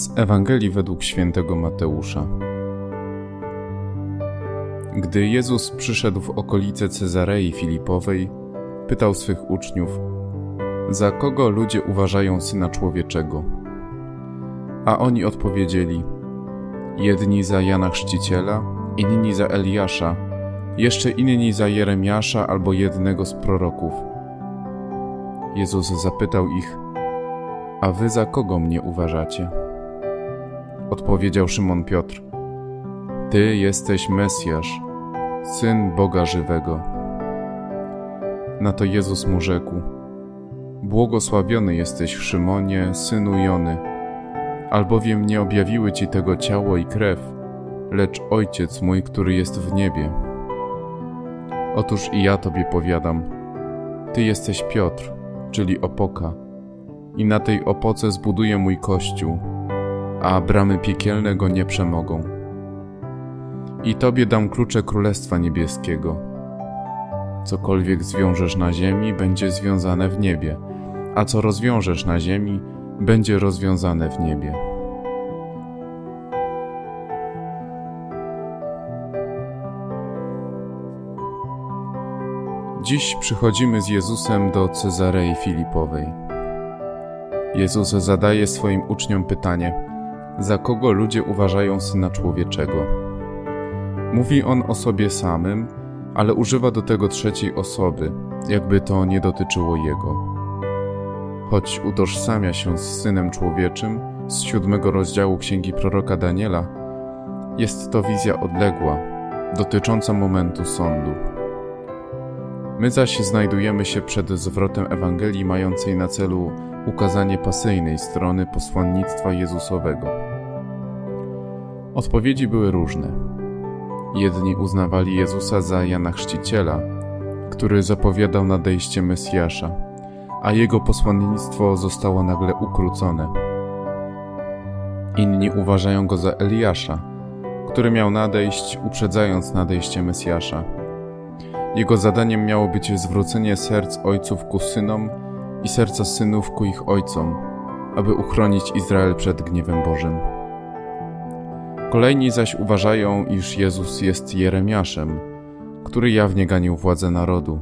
Z Ewangelii według świętego Mateusza. Gdy Jezus przyszedł w okolice Cezarei Filipowej, pytał swych uczniów: Za kogo ludzie uważają syna człowieczego? A oni odpowiedzieli: Jedni za Jana Chrzciciela, inni za Eliasza, jeszcze inni za Jeremiasza albo jednego z proroków. Jezus zapytał ich: A wy za kogo mnie uważacie? Odpowiedział Szymon Piotr: Ty jesteś Mesjasz, syn Boga żywego. Na to Jezus mu rzekł: Błogosławiony jesteś, Szymonie, synu Jony, albowiem nie objawiły ci tego ciało i krew, lecz Ojciec mój, który jest w niebie. Otóż i ja tobie powiadam: Ty jesteś Piotr, czyli opoka, i na tej opoce zbuduję mój kościół a bramy piekielne go nie przemogą. I Tobie dam klucze Królestwa Niebieskiego. Cokolwiek zwiążesz na ziemi, będzie związane w niebie, a co rozwiążesz na ziemi, będzie rozwiązane w niebie. Dziś przychodzimy z Jezusem do Cezarei Filipowej. Jezus zadaje swoim uczniom pytanie: za kogo ludzie uważają syna człowieczego. Mówi on o sobie samym, ale używa do tego trzeciej osoby, jakby to nie dotyczyło jego. Choć utożsamia się z synem człowieczym z siódmego rozdziału księgi proroka Daniela, jest to wizja odległa, dotycząca momentu sądu. My zaś znajdujemy się przed zwrotem Ewangelii mającej na celu ukazanie pasyjnej strony posłannictwa Jezusowego. Odpowiedzi były różne. Jedni uznawali Jezusa za Jana Chrzciciela, który zapowiadał nadejście Mesjasza, a jego posłannictwo zostało nagle ukrócone. Inni uważają go za Eliasza, który miał nadejść, uprzedzając nadejście Mesjasza. Jego zadaniem miało być zwrócenie serc ojców ku synom i serca synów ku ich ojcom, aby uchronić Izrael przed gniewem Bożym. Kolejni zaś uważają, iż Jezus jest Jeremiaszem, który jawnie ganił władzę narodu.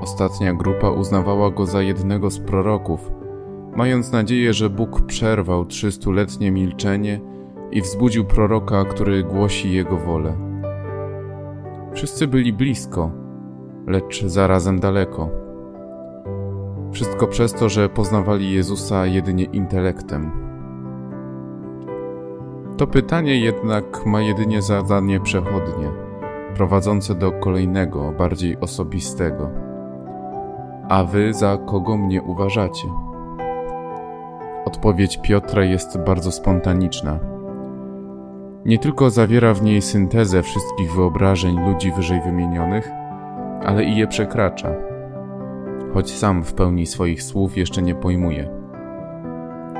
Ostatnia grupa uznawała go za jednego z proroków, mając nadzieję, że Bóg przerwał trzystuletnie milczenie i wzbudził proroka, który głosi jego wolę. Wszyscy byli blisko, lecz zarazem daleko. Wszystko przez to, że poznawali Jezusa jedynie intelektem. To pytanie jednak ma jedynie zadanie przechodnie, prowadzące do kolejnego, bardziej osobistego. A wy za kogo mnie uważacie? Odpowiedź Piotra jest bardzo spontaniczna. Nie tylko zawiera w niej syntezę wszystkich wyobrażeń ludzi wyżej wymienionych, ale i je przekracza, choć sam w pełni swoich słów jeszcze nie pojmuje.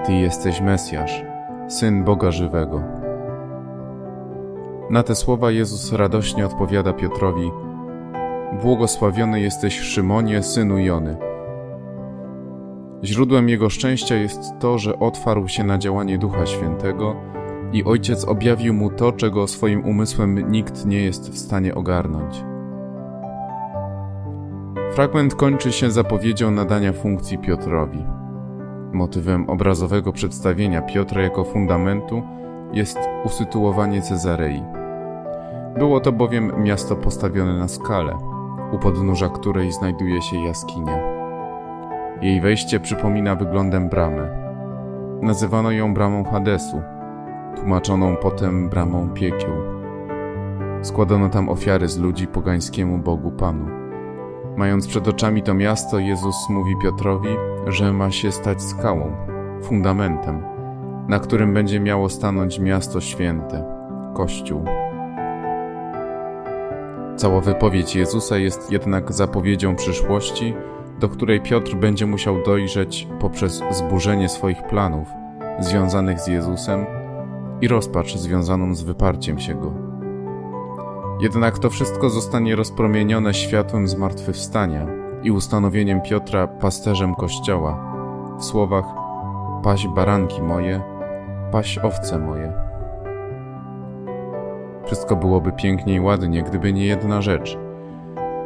Ty jesteś Mesjasz, Syn Boga żywego. Na te słowa Jezus radośnie odpowiada Piotrowi: Błogosławiony jesteś Szymonie, synu Jony. Źródłem jego szczęścia jest to, że otwarł się na działanie Ducha Świętego i Ojciec objawił mu to, czego swoim umysłem nikt nie jest w stanie ogarnąć. Fragment kończy się zapowiedzią nadania funkcji Piotrowi. Motywem obrazowego przedstawienia Piotra jako fundamentu jest usytuowanie Cezarei. Było to bowiem miasto postawione na skalę, u podnóża której znajduje się jaskinia. Jej wejście przypomina wyglądem bramę. Nazywano ją bramą Hadesu, tłumaczoną potem bramą piekieł. Składano tam ofiary z ludzi pogańskiemu Bogu Panu. Mając przed oczami to miasto, Jezus mówi Piotrowi, że ma się stać skałą, fundamentem, na którym będzie miało stanąć miasto święte, Kościół. Cała wypowiedź Jezusa jest jednak zapowiedzią przyszłości, do której Piotr będzie musiał dojrzeć poprzez zburzenie swoich planów związanych z Jezusem i rozpacz związaną z wyparciem się go. Jednak to wszystko zostanie rozpromienione światłem zmartwychwstania i ustanowieniem Piotra pasterzem Kościoła w słowach paś baranki moje, paś owce moje. Wszystko byłoby pięknie i ładnie, gdyby nie jedna rzecz.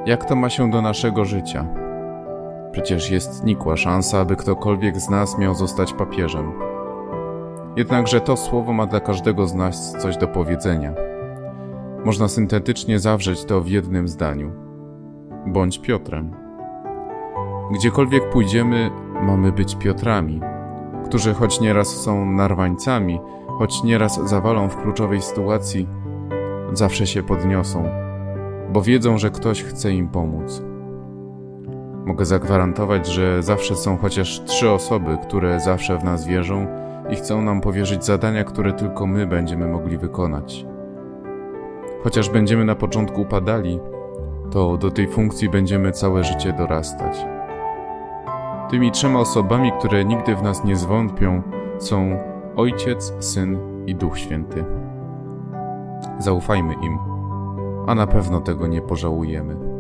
Jak to ma się do naszego życia? Przecież jest nikła szansa, aby ktokolwiek z nas miał zostać papieżem. Jednakże to słowo ma dla każdego z nas coś do powiedzenia. Można syntetycznie zawrzeć to w jednym zdaniu. Bądź Piotrem. Gdziekolwiek pójdziemy, mamy być Piotrami, którzy choć nieraz są narwańcami, choć nieraz zawalą w kluczowej sytuacji, zawsze się podniosą, bo wiedzą, że ktoś chce im pomóc. Mogę zagwarantować, że zawsze są chociaż trzy osoby, które zawsze w nas wierzą i chcą nam powierzyć zadania, które tylko my będziemy mogli wykonać. Chociaż będziemy na początku upadali, to do tej funkcji będziemy całe życie dorastać. Tymi trzema osobami, które nigdy w nas nie zwątpią, są Ojciec, Syn i Duch Święty. Zaufajmy im, a na pewno tego nie pożałujemy.